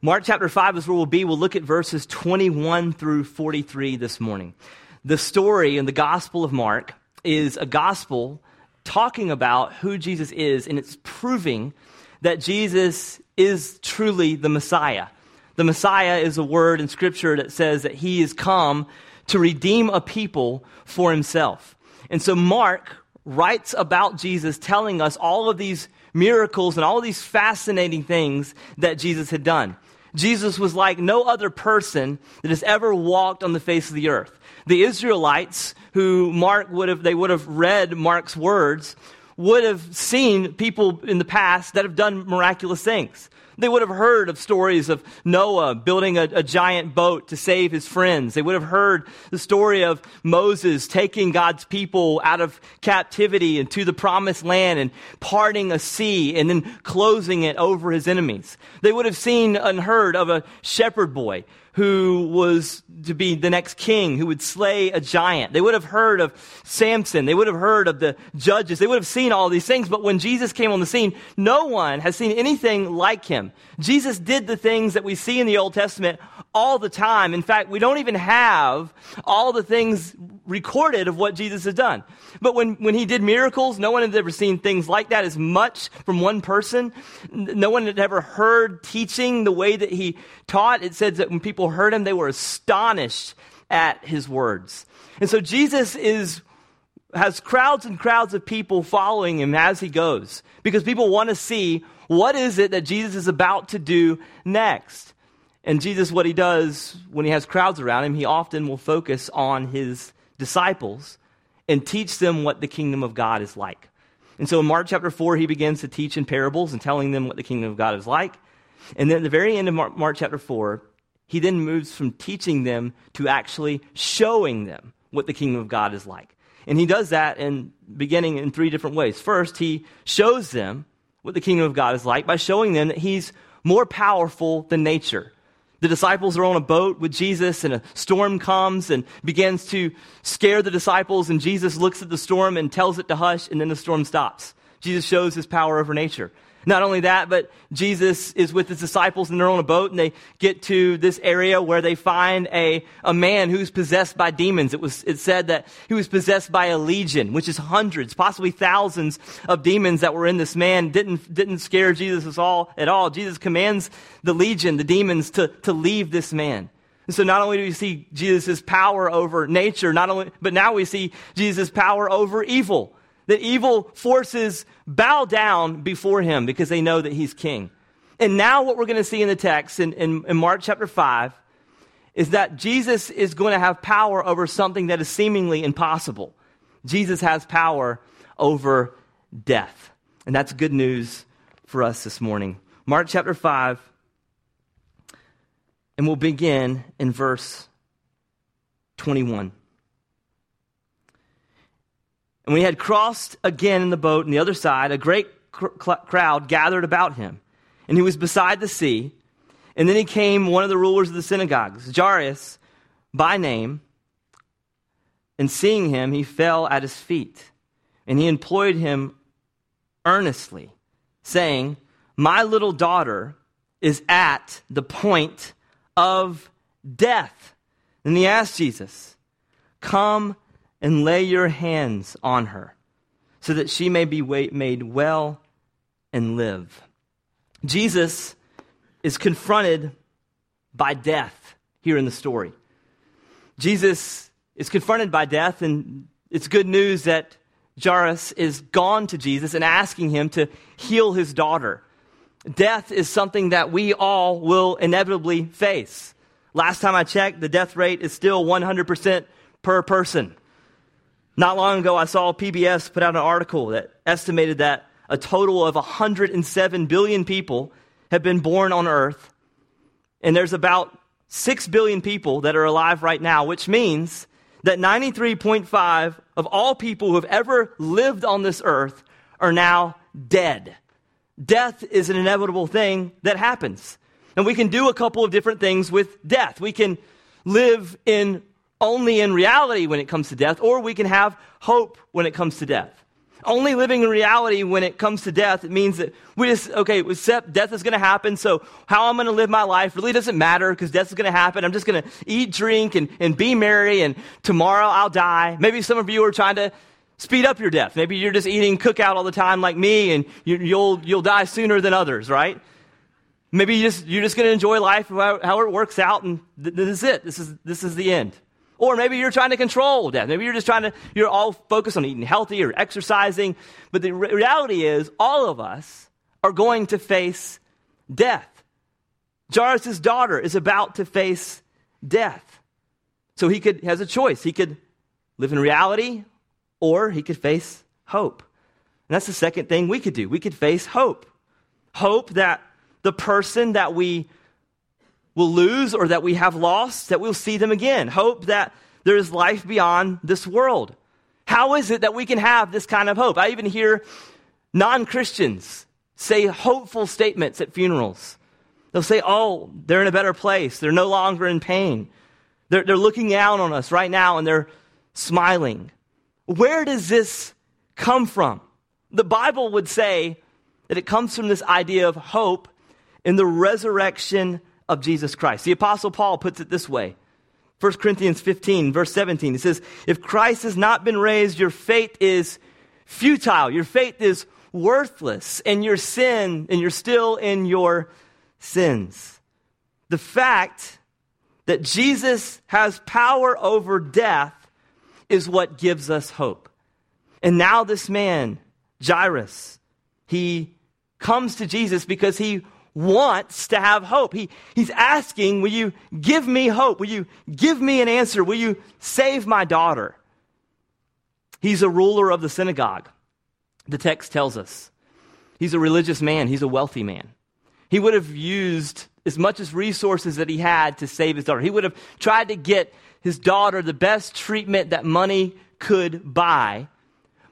Mark chapter 5 is where we'll be. We'll look at verses 21 through 43 this morning. The story in the Gospel of Mark is a gospel talking about who Jesus is, and it's proving that Jesus is truly the Messiah. The Messiah is a word in Scripture that says that he is come to redeem a people for himself. And so Mark writes about Jesus telling us all of these miracles and all of these fascinating things that Jesus had done. Jesus was like no other person that has ever walked on the face of the earth. The Israelites, who Mark would have, they would have read Mark's words, would have seen people in the past that have done miraculous things. They would have heard of stories of Noah building a, a, giant boat to save his friends. They would have heard the story of Moses taking God's people out of captivity and to the promised land and parting a sea and then closing it over his enemies. They would have seen and heard of a shepherd boy who was to be the next king who would slay a giant. They would have heard of Samson. They would have heard of the judges. They would have seen all these things. But when Jesus came on the scene, no one has seen anything like him. Jesus did the things that we see in the Old Testament all the time. In fact, we don't even have all the things recorded of what Jesus has done. But when, when he did miracles, no one had ever seen things like that as much from one person. No one had ever heard teaching the way that he taught. It says that when people heard him, they were astonished at his words. And so Jesus is has crowds and crowds of people following him as he goes because people want to see what is it that Jesus is about to do next. And Jesus, what he does when he has crowds around him, he often will focus on his disciples and teach them what the kingdom of God is like. And so in Mark chapter 4, he begins to teach in parables and telling them what the kingdom of God is like. And then at the very end of Mark, Mark chapter 4, he then moves from teaching them to actually showing them what the kingdom of God is like. And he does that in beginning in three different ways. First, he shows them what the kingdom of God is like by showing them that he's more powerful than nature. The disciples are on a boat with Jesus, and a storm comes and begins to scare the disciples. And Jesus looks at the storm and tells it to hush, and then the storm stops. Jesus shows his power over nature. Not only that, but Jesus is with his disciples and they're on a boat and they get to this area where they find a, a man who's possessed by demons. It was, it said that he was possessed by a legion, which is hundreds, possibly thousands of demons that were in this man. Didn't, didn't scare Jesus at all, at all. Jesus commands the legion, the demons, to, to leave this man. And so not only do we see Jesus' power over nature, not only, but now we see Jesus' power over evil that evil forces bow down before him because they know that he's king. And now, what we're going to see in the text in, in, in, Mark chapter 5 is that Jesus is going to have power over something that is seemingly impossible. Jesus has power over death. And that's good news for us this morning. Mark chapter 5, and we'll begin in verse 21. And when he had crossed again in the boat on the other side, a great cr- crowd gathered about him. And he was beside the sea. And then he came one of the rulers of the synagogues, Jairus by name. And seeing him, he fell at his feet. And he implored him earnestly, saying, My little daughter is at the point of death. And he asked Jesus, Come and lay your hands on her so that she may be made well and live. Jesus is confronted by death here in the story. Jesus is confronted by death, and it's good news that Jairus is gone to Jesus and asking him to heal his daughter. Death is something that we all will inevitably face. Last time I checked, the death rate is still 100% per person. Not long ago, I saw PBS put out an article that estimated that a total of 107 billion people have been born on Earth, and there's about 6 billion people that are alive right now, which means that 93.5 of all people who have ever lived on this earth are now dead. Death is an inevitable thing that happens. And we can do a couple of different things with death. We can live in only in reality when it comes to death, or we can have hope when it comes to death. Only living in reality when it comes to death, it means that we just, okay, accept death is going to happen, so how I'm going to live my life really doesn't matter because death is going to happen. I'm just going to eat, drink, and, and be merry, and tomorrow I'll die. Maybe some of you are trying to speed up your death. Maybe you're just eating cookout all the time like me, and you, will you'll die sooner than others, right? Maybe you just, you're just going to enjoy life however it works out, and th- this is it. This is, this is the end. Or maybe you're trying to control death. Maybe you're just trying to, you're all focused on eating healthy or exercising. But the re- reality is, all of us are going to face death. Jairus' daughter is about to face death. So he could has a choice. He could live in reality or he could face hope. And that's the second thing we could do. We could face hope. Hope that the person that we will lose or that we have lost, that we'll see them again. Hope that there is life beyond this world. How is it that we can have this kind of hope? I even hear non Christians say hopeful statements at funerals. They'll say, Oh, they're in a better place. They're no longer in pain. They're, they're looking out on us right now and they're smiling. Where does this come from? The Bible would say that it comes from this idea of hope in the resurrection of Jesus Christ. The Apostle Paul puts it this way 1 Corinthians 15, verse 17. He says, If Christ has not been raised, your faith is futile. Your faith is worthless, and your sin, and you're still in your sins. The fact that Jesus has power over death is what gives us hope. And now, this man, Jairus, he comes to Jesus because he wants to have hope. He, he's asking, Will you give me hope? Will you give me an answer? Will you save my daughter? He's a ruler of the synagogue, the text tells us. He's a religious man, he's a wealthy man. He would have used as much as resources that he had to save his daughter. He would have tried to get his daughter the best treatment that money could buy.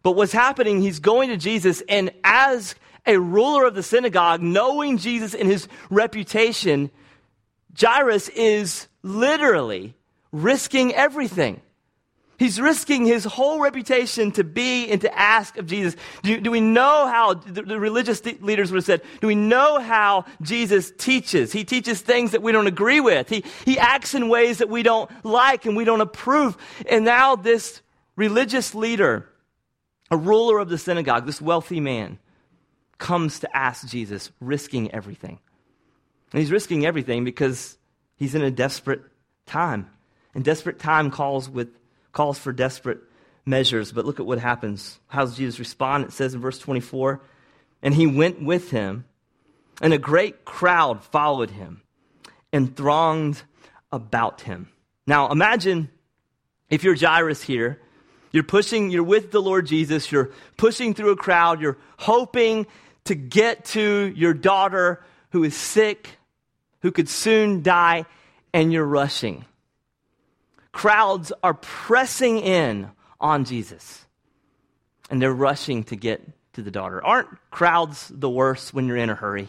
But what's happening, he's going to Jesus, and as a ruler of the synagogue, knowing Jesus and his reputation, Jairus is literally risking everything. He's risking his whole reputation to be and to ask of Jesus. Do, do we know how, the, the, religious leaders would have said, do we know how Jesus teaches? He teaches things that we don't agree with. He, he acts in ways that we don't like and we don't approve. And now this religious leader, a ruler of the synagogue, this wealthy man, comes to ask Jesus, risking everything. And he's risking everything because he's in a desperate time. And desperate time calls, with, calls for desperate measures. But look at what happens. How does Jesus respond? It says in verse 24, and he went with him, and a great crowd followed him and thronged about him. Now imagine if you're Jairus here, you're pushing, you're with the Lord Jesus, you're pushing through a crowd, you're hoping to get to your daughter who is sick, who could soon die, and you're rushing. Crowds are pressing in on Jesus, and they're rushing to get to the daughter. Aren't crowds the worst when you're in a hurry?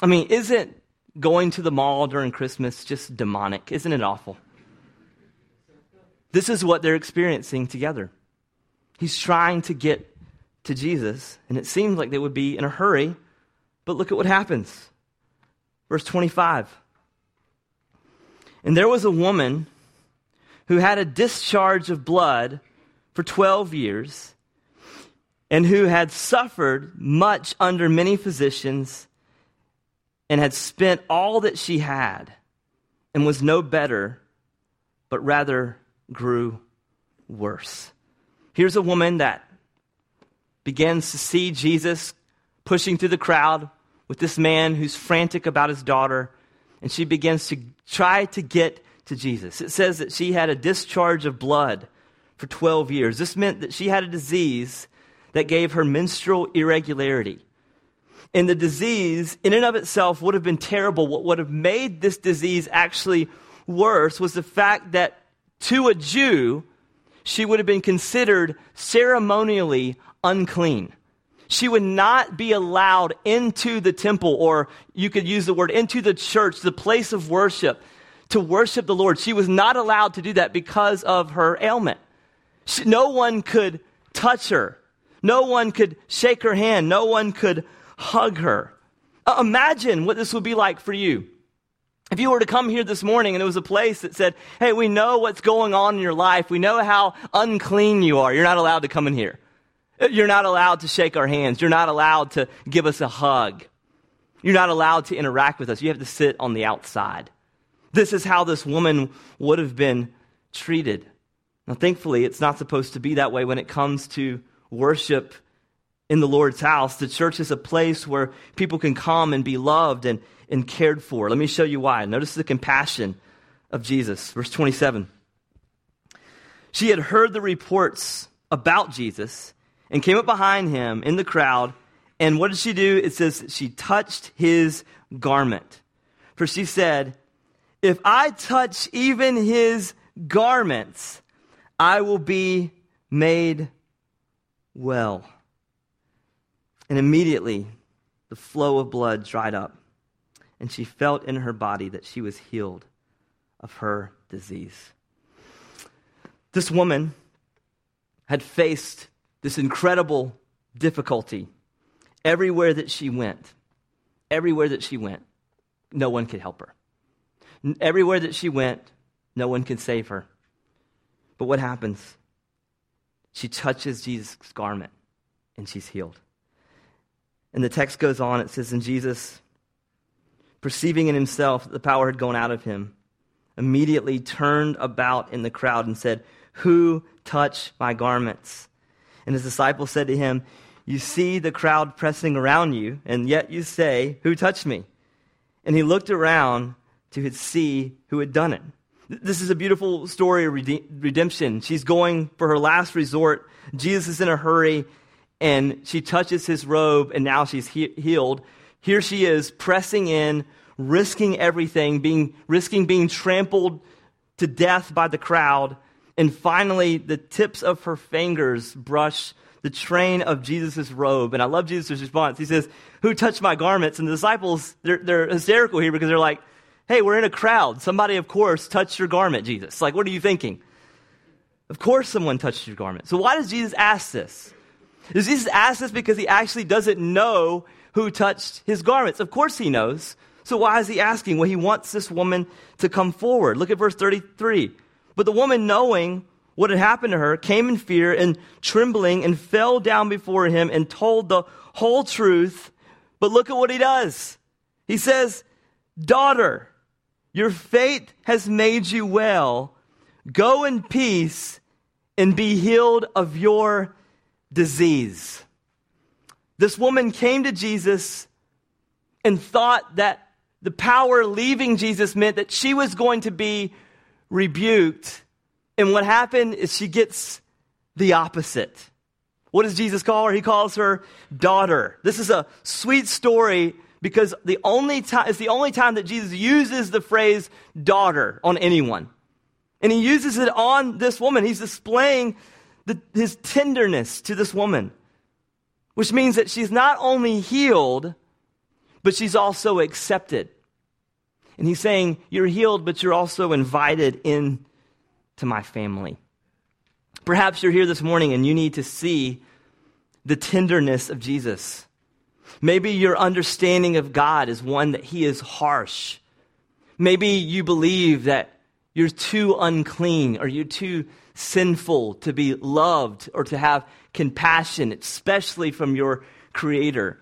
I mean, isn't going to the mall during Christmas just demonic? Isn't it awful? This is what they're experiencing together. He's trying to get to Jesus, and it seems like they would be in a hurry, but look at what happens. Verse 25. And there was a woman who had a discharge of blood for 12 years and who had suffered much under many physicians and had spent all that she had and was no better, but rather grew worse. Here's a woman that begins to see Jesus pushing through the crowd with this man who's frantic about his daughter, and she begins to try to get to Jesus. It says that she had a discharge of blood for 12 years. This meant that she had a disease that gave her menstrual irregularity. And the disease, in and of itself, would have been terrible. What would have made this disease actually worse was the fact that to a Jew, she would have been considered ceremonially unclean. She would not be allowed into the temple, or you could use the word into the church, the place of worship, to worship the Lord. She was not allowed to do that because of her ailment. She, no one could touch her No one could shake her hand. No one could hug her. Uh, imagine what this would be like for you. If you were to come here this morning and it was a place that said, hey, we know what's going on in your life. We know how unclean you are. You're not allowed to come in here. You're not allowed to shake our hands. You're not allowed to give us a hug. You're not allowed to interact with us. You have to sit on the outside. This is how this woman would have been treated. Now, thankfully, it's not supposed to be that way when it comes to worship in the Lord's house. The church is a place where people can come and be loved and, and cared for. Let me show you why. Notice the compassion of Jesus. Verse 27. She had heard the reports about Jesus and came up behind him in the crowd. And what did she do? It says she touched his garment. For she said, If I touch even his garments, I will be made well. And immediately the flow of blood dried up, and she felt in her body that she was healed of her disease. This woman had faced this incredible difficulty everywhere that she went. Everywhere that she went, no one could help her. Everywhere that she went, no one could save her. But what happens? She touches Jesus' garment and she's healed. And the text goes on, it says, And Jesus, perceiving in himself that the power had gone out of him, immediately turned about in the crowd and said, Who touched my garments? And his disciples said to him, You see the crowd pressing around you, and yet you say, Who touched me? And he looked around to see who had done it. This is a beautiful story of redemption. She's going for her last resort. Jesus is in a hurry, and she touches his robe, and now she's he- healed. Here she is, pressing in, risking everything, being, risking being trampled to death by the crowd. And finally, the tips of her fingers brush the train of Jesus' robe. And I love Jesus' response. He says, Who touched my garments? And the disciples, they're, they're hysterical here because they're like, Hey, we're in a crowd. Somebody, of course, touched your garment, Jesus. Like, what are you thinking? Of course, someone touched your garment. So, why does Jesus ask this? Does Jesus ask this because he actually doesn't know who touched his garments? Of course, he knows. So, why is he asking? Well, he wants this woman to come forward. Look at verse 33. But the woman, knowing what had happened to her, came in fear and trembling and fell down before him and told the whole truth. But look at what he does. He says, Daughter, your faith has made you well. Go in peace and be healed of your disease. This woman came to Jesus and thought that the power leaving Jesus meant that she was going to be rebuked. And what happened is she gets the opposite. What does Jesus call her? He calls her daughter. This is a sweet story because the only time, it's the only time that Jesus uses the phrase daughter on anyone. And he uses it on this woman. He's displaying the, his tenderness to this woman, which means that she's not only healed, but she's also accepted. And he's saying, You're healed, but you're also invited in to my family. Perhaps you're here this morning and you need to see the tenderness of Jesus. Maybe your understanding of God is one that He is harsh. Maybe you believe that you're too unclean or you're too sinful to be loved or to have compassion, especially from your Creator.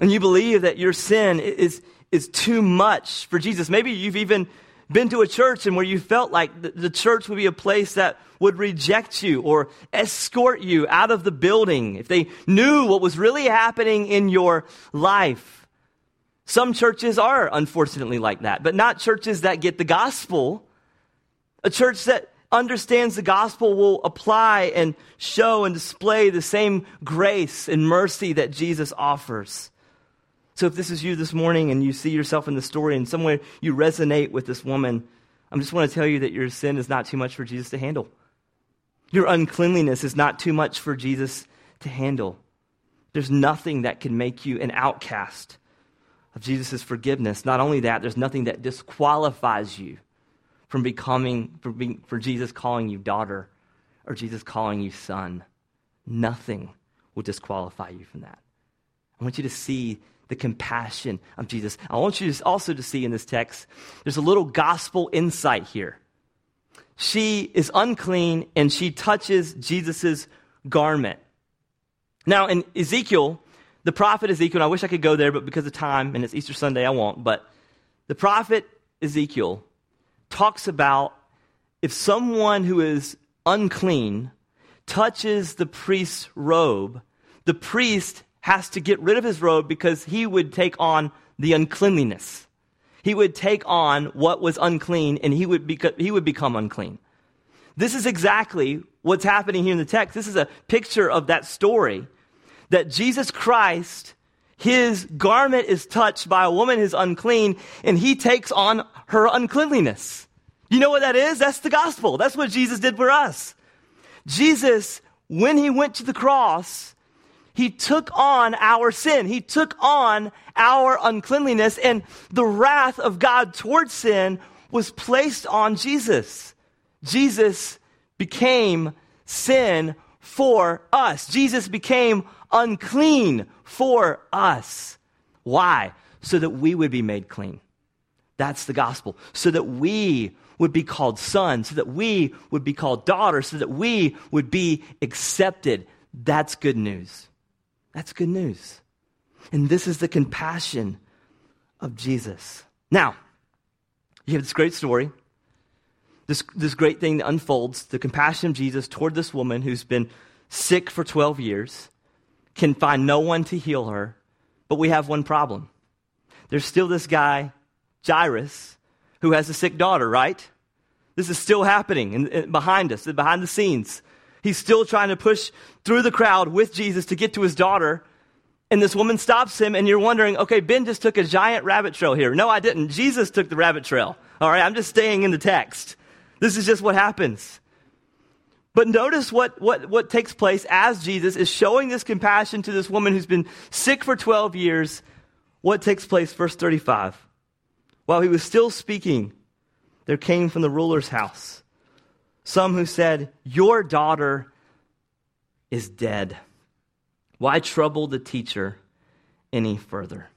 And you believe that your sin is, is too much for Jesus. Maybe you've even been to a church and where you felt like the, church would be a place that would reject you or escort you out of the building if they knew what was really happening in your life. Some churches are unfortunately like that, but not churches that get the gospel. A church that understands the gospel will apply and show and display the same grace and mercy that Jesus offers. So if this is you this morning and you see yourself in the story and somewhere you resonate with this woman, I just want to tell you that your sin is not too much for Jesus to handle. Your uncleanliness is not too much for Jesus to handle. There's nothing that can make you an outcast of Jesus' forgiveness. Not only that, there's nothing that disqualifies you from becoming, for, being, for Jesus calling you daughter or Jesus calling you son. Nothing will disqualify you from that. I want you to see the compassion of Jesus. I want you also to see in this text, there's a little gospel insight here. She is unclean and she touches Jesus' garment. Now, in Ezekiel, the prophet Ezekiel, I wish I could go there, but because of time and it's Easter Sunday, I won't. But the prophet Ezekiel talks about if someone who is unclean touches the priest's robe, the priest has to get rid of his robe because he would take on the uncleanliness. He would take on what was unclean and he would, he would become unclean. This is exactly what's happening here in the text. This is a picture of that story that Jesus Christ, his garment is touched by a woman who's unclean and he takes on her uncleanliness. You know what that is? That's the gospel. That's what Jesus did for us. Jesus, when he went to the cross, he took on our sin. He took on our uncleanliness, and the wrath of God towards sin was placed on Jesus. Jesus became sin for us. Jesus became unclean for us. Why? So that we would be made clean. That's the gospel. So that we would be called sons, so that we would be called daughters, so that we would be accepted. That's good news. That's good news. And this is the compassion of Jesus. Now, you have this great story, this, this great thing that unfolds the compassion of Jesus toward this woman who's been sick for 12 years, can find no one to heal her, but we have one problem. There's still this guy, Jairus, who has a sick daughter, right? This is still happening in, in, behind us, behind the scenes. He's still trying to push through the crowd with Jesus to get to his daughter. And this woman stops him, and you're wondering, okay, Ben just took a giant rabbit trail here. No, I didn't. Jesus took the rabbit trail. All right, I'm just staying in the text. This is just what happens. But notice what, what, what takes place as Jesus is showing this compassion to this woman who's been sick for 12 years. What takes place? Verse 35. While he was still speaking, there came from the ruler's house some who said, Your daughter is dead. Why trouble the teacher any further?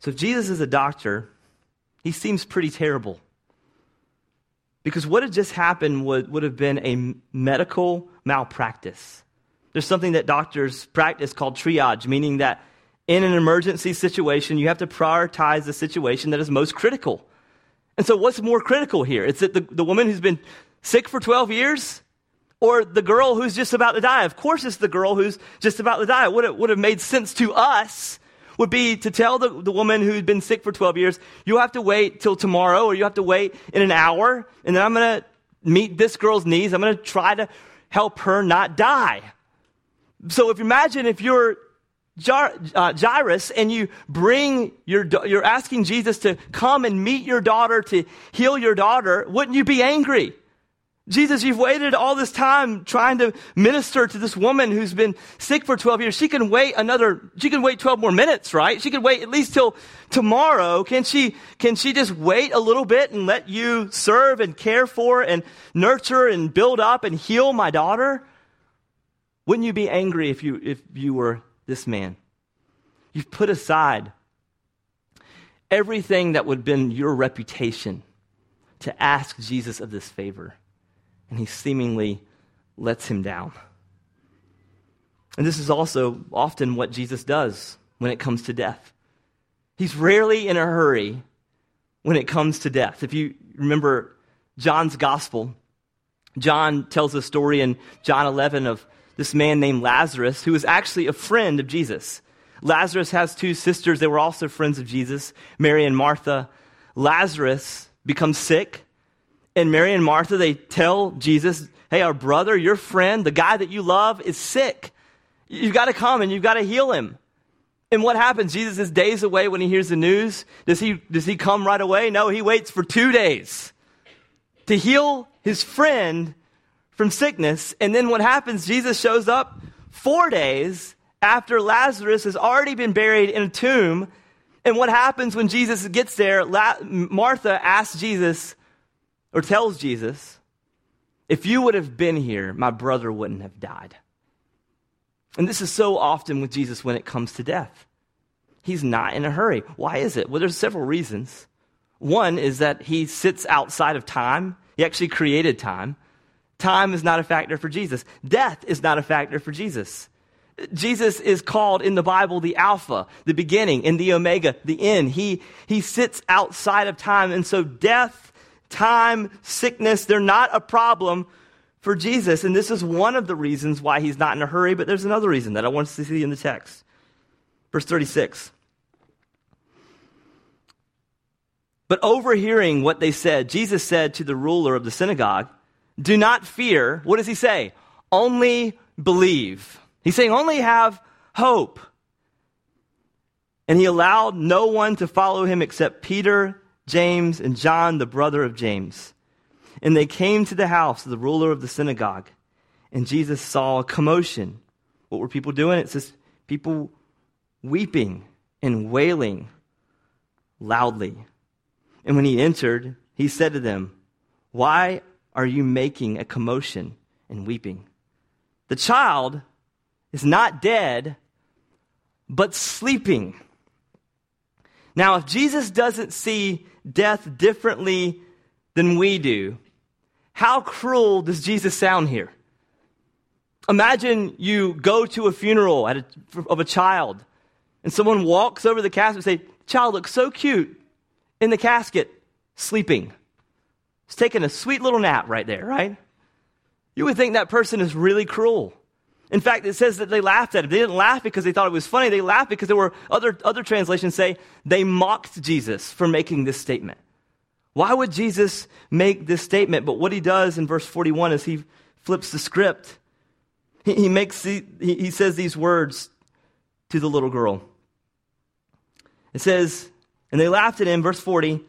So, if Jesus is a doctor, he seems pretty terrible. Because what had just happened would, would have been a medical malpractice. There's something that doctors practice called triage, meaning that in an emergency situation, you have to prioritize the situation that is most critical. And so, what's more critical here? It's that the, the woman who's been sick for 12 years? Or the girl who's just about to die? Of course, it's the girl who's just about to die. What it would have made sense to us would be to tell the, the woman who'd been sick for 12 years, you have to wait till tomorrow or you have to wait in an hour, and then I'm going to meet this girl's needs. I'm going to try to help her not die. So if you imagine if you're uh, Jairus and you bring your, you're asking Jesus to come and meet your daughter to heal your daughter, wouldn't you be angry? Jesus, you've waited all this time trying to minister to this woman who's been sick for 12 years. She can wait another, she can wait 12 more minutes, right? She can wait at least till tomorrow. Can she, can she just wait a little bit and let you serve and care for and nurture and build up and heal my daughter? Wouldn't you be angry if you, if you were this man? You've put aside everything that would have been your reputation to ask Jesus of this favor and he seemingly lets him down. And this is also often what Jesus does when it comes to death. He's rarely in a hurry when it comes to death. If you remember John's gospel, John tells a story in John 11 of this man named Lazarus who was actually a friend of Jesus. Lazarus has two sisters. They were also friends of Jesus, Mary and Martha. Lazarus becomes sick and Mary and Martha, they tell Jesus, hey, our brother, your friend, the guy that you love, is sick. You've got to come and you've got to heal him. And what happens? Jesus is days away when he hears the news. Does he, does he come right away? No, he waits for two days to heal his friend from sickness. And then what happens? Jesus shows up four days after Lazarus has already been buried in a tomb. And what happens when Jesus gets there? La- Martha asks Jesus, or tells Jesus, if you would have been here, my brother wouldn't have died. And this is so often with Jesus when it comes to death. He's not in a hurry. Why is it? Well, there's several reasons. One is that he sits outside of time. He actually created time. Time is not a factor for Jesus. Death is not a factor for Jesus. Jesus is called in the Bible the Alpha, the beginning, and the Omega, the end. He, he sits outside of time. And so death, time, sickness, they're not a problem for Jesus. And this is one of the reasons why he's not in a hurry, but there's another reason that I want to see in the text. Verse 36. But overhearing what they said, Jesus said to the ruler of the synagogue, Do not fear. What does he say? Only believe. He's saying, Only have hope. And he allowed no one to follow him except Peter, James, and John, the brother of James. And they came to the house of the ruler of the synagogue. And Jesus saw a commotion. What were people doing? It says people weeping and wailing loudly. And when he entered, he said to them, Why are you making a commotion and weeping? The child is not dead, but sleeping. Now, if Jesus doesn't see death differently than we do, how cruel does Jesus sound here? Imagine you go to a funeral a, of a child, and someone walks over the casket and say, "Child looks so cute in the casket, sleeping. He's taking a sweet little nap right there, right? You would think that person is really cruel. In fact, it says that they laughed at him. They didn't laugh because they thought it was funny. They laughed because there were other, other translations say they mocked Jesus for making this statement. Why would Jesus make this statement? But what he does in verse 41 is he flips the script. He, he makes the, he, he says these words to the little girl. It says, and they laughed at him, verse 40.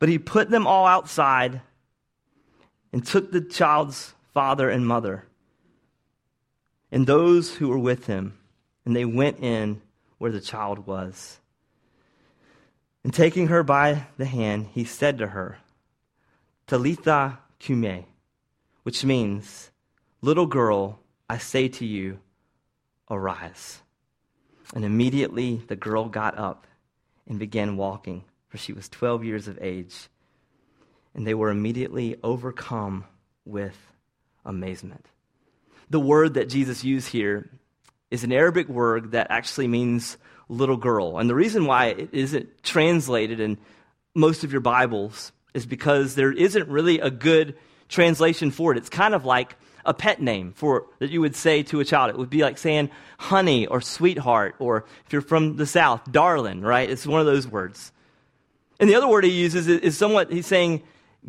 But he put them all outside and took the child's father and mother and those who were with him, and they went in where the child was. And taking her by the hand, he said to her, Talitha cumi, which means, Little girl, I say to you, arise. And immediately the girl got up and began walking, for she was 12 years of age. And they were immediately overcome with amazement. The word that Jesus used here is an Arabic word that actually means little girl. And the reason why it isn't translated in most of your Bibles is because there isn't really a good translation for it. It's kind of like a pet name for that you would say to a child. It would be like saying honey or sweetheart, or if you're from the South, darling, right? It's one of those words. And the other word he uses is somewhat, he's saying,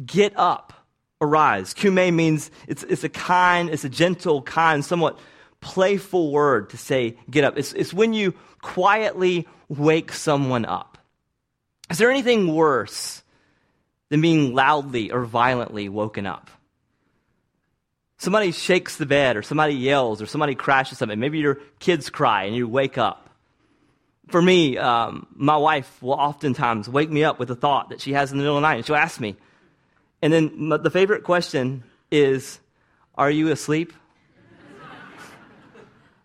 get up, arise. Cumi means it's, it's a kind, it's a gentle, kind, somewhat playful word to say get up. It's, it's when you quietly wake someone up. Is there anything worse than being loudly or violently woken up? Somebody shakes the bed, or somebody yells, or somebody crashes something. Maybe your kids cry and you wake up. For me, um, my wife will oftentimes wake me up with a thought that she has in the middle of the night, and she'll ask me. And then the favorite question is, Are you asleep?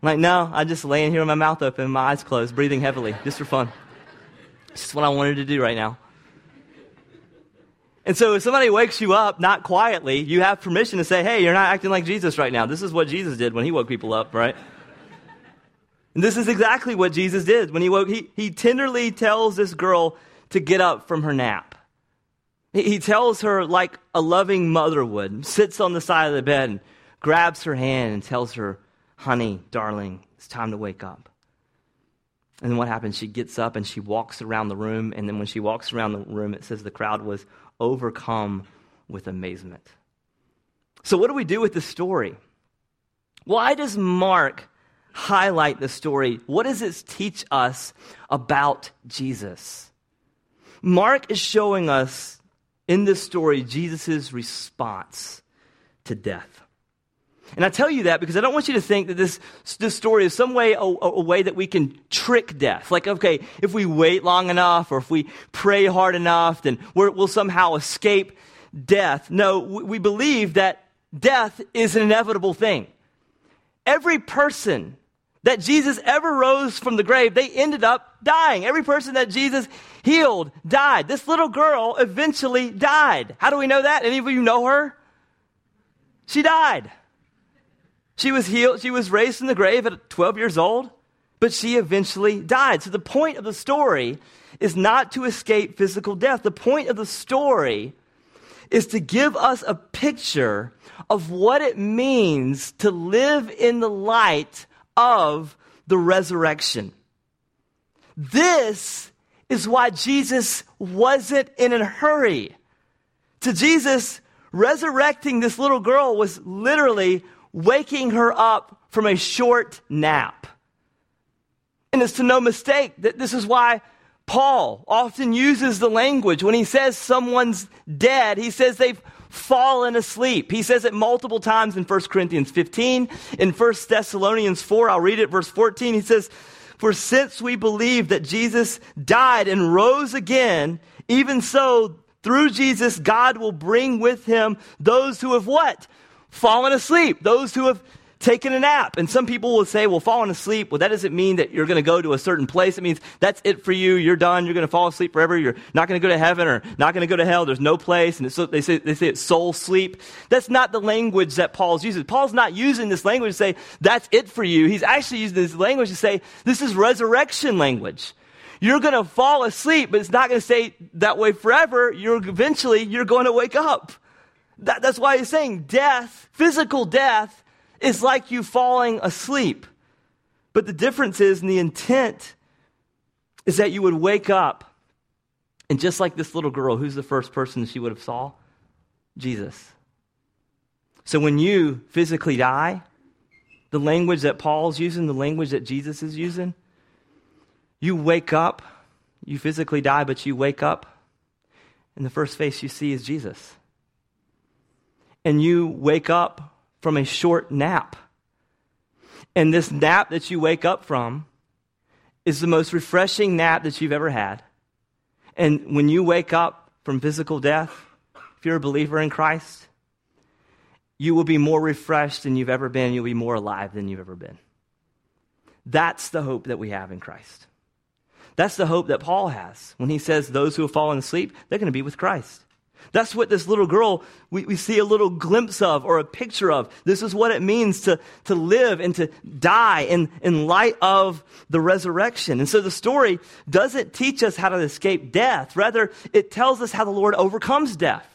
I'm like, no, I'm just laying here with my mouth open, my eyes closed, breathing heavily, just for fun. It's just what I wanted to do right now. And so if somebody wakes you up, not quietly, you have permission to say, hey, you're not acting like Jesus right now. This is what Jesus did when he woke people up, right? And this is exactly what Jesus did when he woke. He, he tenderly tells this girl to get up from her nap. He, tells her like a loving mother would, sits on the side of the bed and grabs her hand and tells her, honey, darling, it's time to wake up. And then what happens? She gets up and she walks around the room. And then when she walks around the room, it says the crowd was overcome with amazement. So, what do we do with this story? Why does Mark highlight the story? What does it teach us about Jesus? Mark is showing us in this story Jesus' response to death. And I tell you that because I don't want you to think that this, this story is some way a, a, way that we can trick death. Like, okay, if we wait long enough or if we pray hard enough, then we will somehow escape death. No, we, we believe that death is an inevitable thing. every person that Jesus ever rose from the grave, they ended up dying. Every person that Jesus healed died. This little girl eventually died. How do we know that? Any of you know her? She died. She was healed, she was raised from the grave at 12 years old, but she eventually died. So the point of the story is not to escape physical death. The point of the story is to give us a picture of what it means to live in the light of the resurrection. This is why Jesus wasn't in a hurry. To Jesus, resurrecting this little girl was literally waking her up from a short nap. And it's to no mistake that this is why Paul often uses the language when he says someone's dead, he says they've fallen asleep. He says it multiple times in 1 Corinthians 15. In 1 Thessalonians 4, I'll read it, verse 14. He says, For since we believe that Jesus died and rose again, even so, through Jesus, God will bring with him those who have what? Fallen asleep. Those who have taken a nap. And some people will say, well, falling asleep, well, that doesn't mean that you're going to go to a certain place. It means that's it for you. You're done. You're going to fall asleep forever. You're not going to go to heaven or not going to go to hell. There's no place. And they, say, they say it's soul sleep. That's not the language that Paul's using. Paul's not using this language to say, that's it for you. He's actually using this language to say, this is resurrection language. You're going to fall asleep, but it's not going to stay that way forever. You're eventually, you're going to wake up. That, that's why he's saying death, physical death, it's like you falling asleep. But the difference is, in the intent is that you would wake up, and just like this little girl, who's the first person she would have saw? Jesus. So when you physically die, the language that Paul's using, the language that Jesus is using, you wake up, you physically die, but you wake up, and the first face you see is Jesus. And you wake up from a short nap. And this nap that you wake up from is the most refreshing nap that you've ever had. And when you wake up from physical death, if you're a believer in Christ, you will be more refreshed than you've ever been. You'll be more alive than you've ever been. That's the hope that we have in Christ. That's the hope that Paul has when he says those who have fallen asleep, they're going to be with Christ. That's what this little girl, we, we see a little glimpse of or a picture of. This is what it means to, to live and to die in, in light of the resurrection. And so the story doesn't teach us how to escape death. Rather, it tells us how the Lord overcomes death.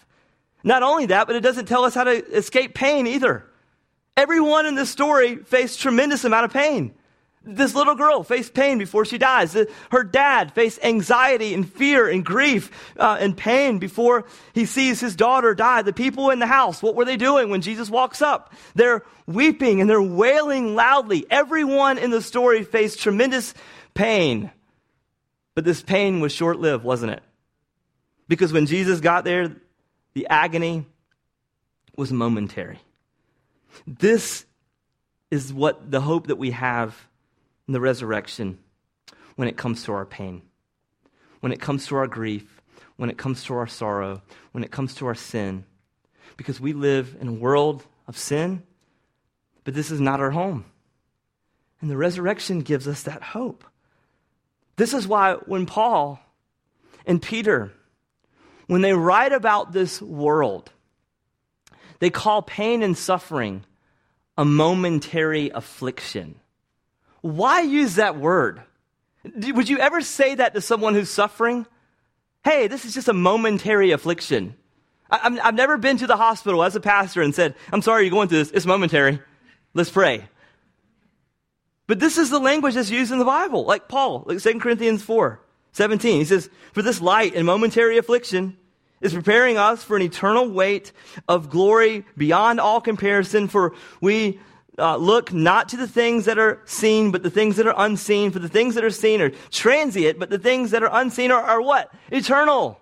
Not only that, but it doesn't tell us how to escape pain either. Everyone in this story faced tremendous amount of pain. This little girl faced pain before she dies. Her dad faced anxiety and fear and grief uh, and pain before he sees his daughter die. The people in the house, what were they doing when Jesus walks up? They're weeping and they're wailing loudly. Everyone in the story faced tremendous pain. But this pain was short lived, wasn't it? Because when Jesus got there, the agony was momentary. This is what the hope that we have in the resurrection when it comes to our pain, when it comes to our grief, when it comes to our sorrow, when it comes to our sin. Because we live in a world of sin, but this is not our home. And the resurrection gives us that hope. This is why when Paul and Peter, when they write about this world, they call pain and suffering a momentary affliction. Why use that word? Would you ever say that to someone who's suffering? Hey, this is just a momentary affliction. I, have never been to the hospital as a pastor and said, I'm sorry you're going through this. It's momentary. Let's pray. But this is the language that's used in the Bible. Like Paul, like 2 Corinthians 4 17. He says, For this light and momentary affliction is preparing us for an eternal weight of glory beyond all comparison, for we uh, look not to the things that are seen, but the things that are unseen. For the things that are seen are transient, but the things that are unseen are, are what? Eternal.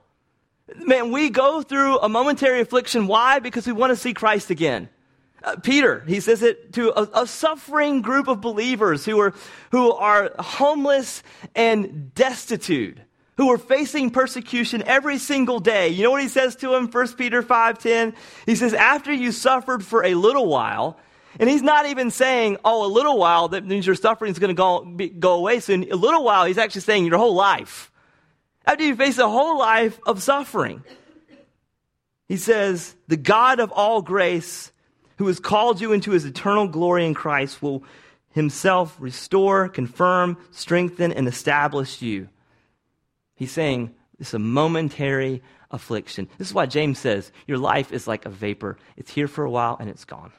Man, we go through a momentary affliction. Why? Because we want to see Christ again. Uh, Peter, he says it to a, a, suffering group of believers who are, who are homeless and destitute, who are facing persecution every single day. You know what he says to them? 1 Peter 5.10? He says, after you suffered for a little while, And he's not even saying, oh, a little while, that means your suffering is going to go, be, go away soon. A little while, he's actually saying your whole life. After you face a whole life of suffering, he says, the God of all grace, who has called you into his eternal glory in Christ, will himself restore, confirm, strengthen, and establish you. He's saying it's a momentary affliction. This is why James says your life is like a vapor. It's here for a while and it's gone.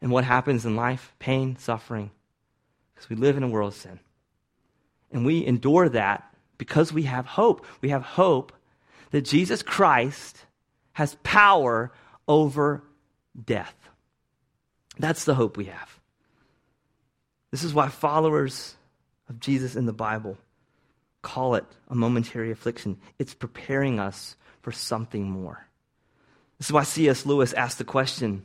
And what happens in life? Pain, suffering. Because we live in a world of sin. And we endure that because we have hope. We have hope that Jesus Christ has power over death. That's the hope we have. This is why followers of Jesus in the Bible call it a momentary affliction. It's preparing us for something more. This is why C.S. Lewis asked the question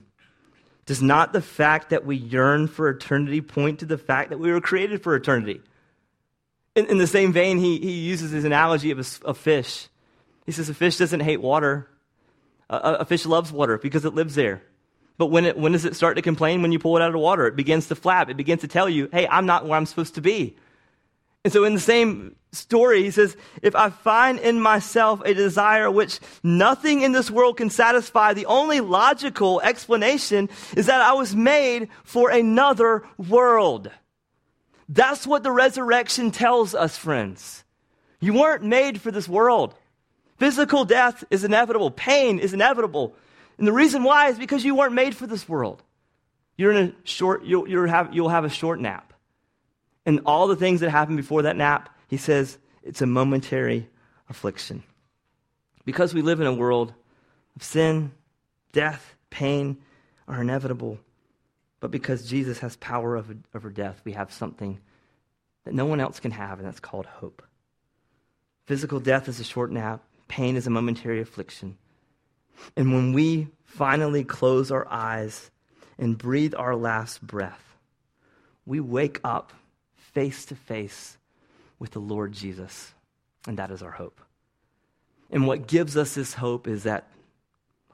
Does not the fact that we yearn for eternity point to the fact that we were created for eternity? In, in the same vein, he, he uses his analogy of a, a, fish. He says a fish doesn't hate water, a, a fish loves water because it lives there. But when, it, when does it start to complain? When you pull it out of the water, it begins to flap. It begins to tell you, hey, I'm not where I'm supposed to be. And so in the same story, he says, if I find in myself a desire which nothing in this world can satisfy, the only logical explanation is that I was made for another world. That's what the resurrection tells us, friends. You weren't made for this world. Physical death is inevitable. Pain is inevitable. And the reason why is because you weren't made for this world. You're in a short, you'll, you'll, have, you'll have a short nap. And all the things that happen before that nap, he says, it's a momentary affliction. Because we live in a world of sin, death, pain are inevitable. But because Jesus has power over, over death, we have something that no one else can have, and that's called hope. Physical death is a short nap, pain is a momentary affliction. And when we finally close our eyes and breathe our last breath, we wake up face to face with the Lord Jesus. And that is our hope. And what gives us this hope is that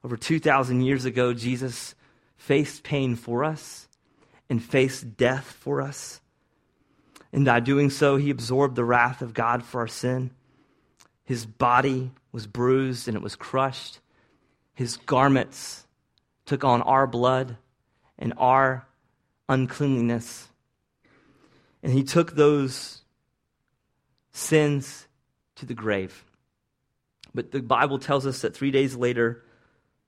over 2,000 years ago, Jesus faced pain for us and faced death for us. And by doing so, he absorbed the wrath of God for our sin. His body was bruised and it was crushed. His garments took on our blood and our uncleanliness. And he took those sins to the grave. But the Bible tells us that three days later,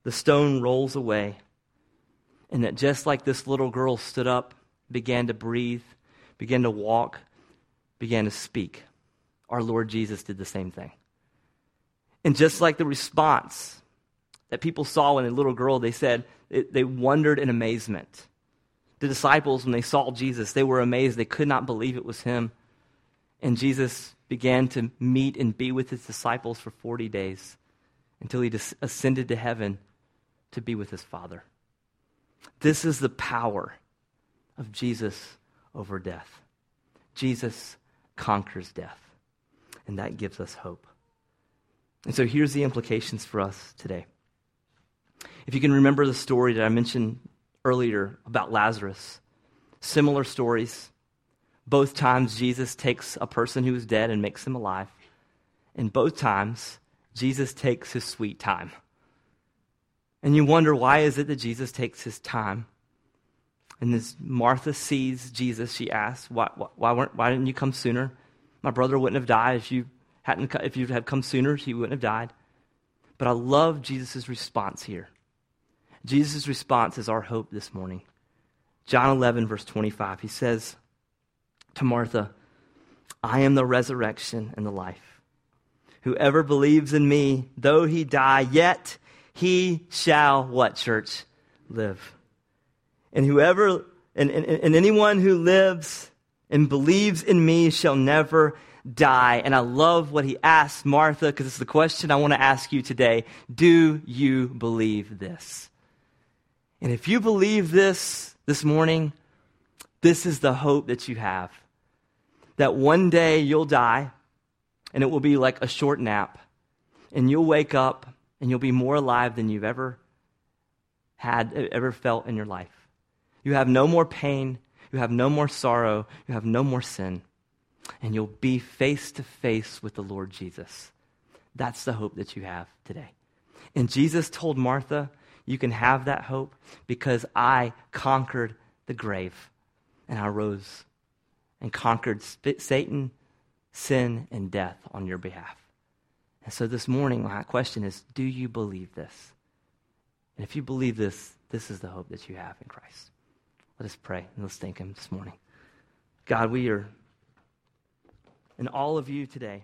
the stone rolls away. And that just like this little girl stood up, began to breathe, began to walk, began to speak, our Lord Jesus did the same thing. And just like the response that people saw when a little girl, they said, they wondered in amazement. The disciples, when they saw Jesus, they were amazed. They could not believe it was him. And Jesus began to meet and be with his disciples for 40 days until he ascended to heaven to be with his Father. This is the power of Jesus over death. Jesus conquers death, and that gives us hope. And so here's the implications for us today. If you can remember the story that I mentioned earlier about Lazarus. Similar stories. Both times, Jesus takes a person who is dead and makes him alive. And both times, Jesus takes his sweet time. And you wonder, why is it that Jesus takes his time? And as Martha sees Jesus, she asks, why, why, weren't, why didn't you come sooner? My brother wouldn't have died if you hadn't if you had come sooner, he wouldn't have died. But I love Jesus' response here. Jesus' response is our hope this morning. John 11, verse 25, he says to Martha, I am the resurrection and the life. Whoever believes in me, though he die, yet he shall, what, church? Live. And whoever, and, and, and anyone who lives and believes in me shall never die. And I love what he asks Martha because it's the question I want to ask you today. Do you believe this? And if you believe this this morning, this is the hope that you have. That one day you'll die, and it will be like a short nap, and you'll wake up and you'll be more alive than you've ever had, ever felt in your life. You have no more pain. You have no more sorrow. You have no more sin. And you'll be face to face with the Lord Jesus. That's the hope that you have today. And Jesus told Martha, You can have that hope because I conquered the grave and I rose and conquered Satan, sin, and death on your behalf. And so this morning, my question is Do you believe this? And if you believe this, this is the hope that you have in Christ. Let us pray and let's thank Him this morning. God, we are in all of you today.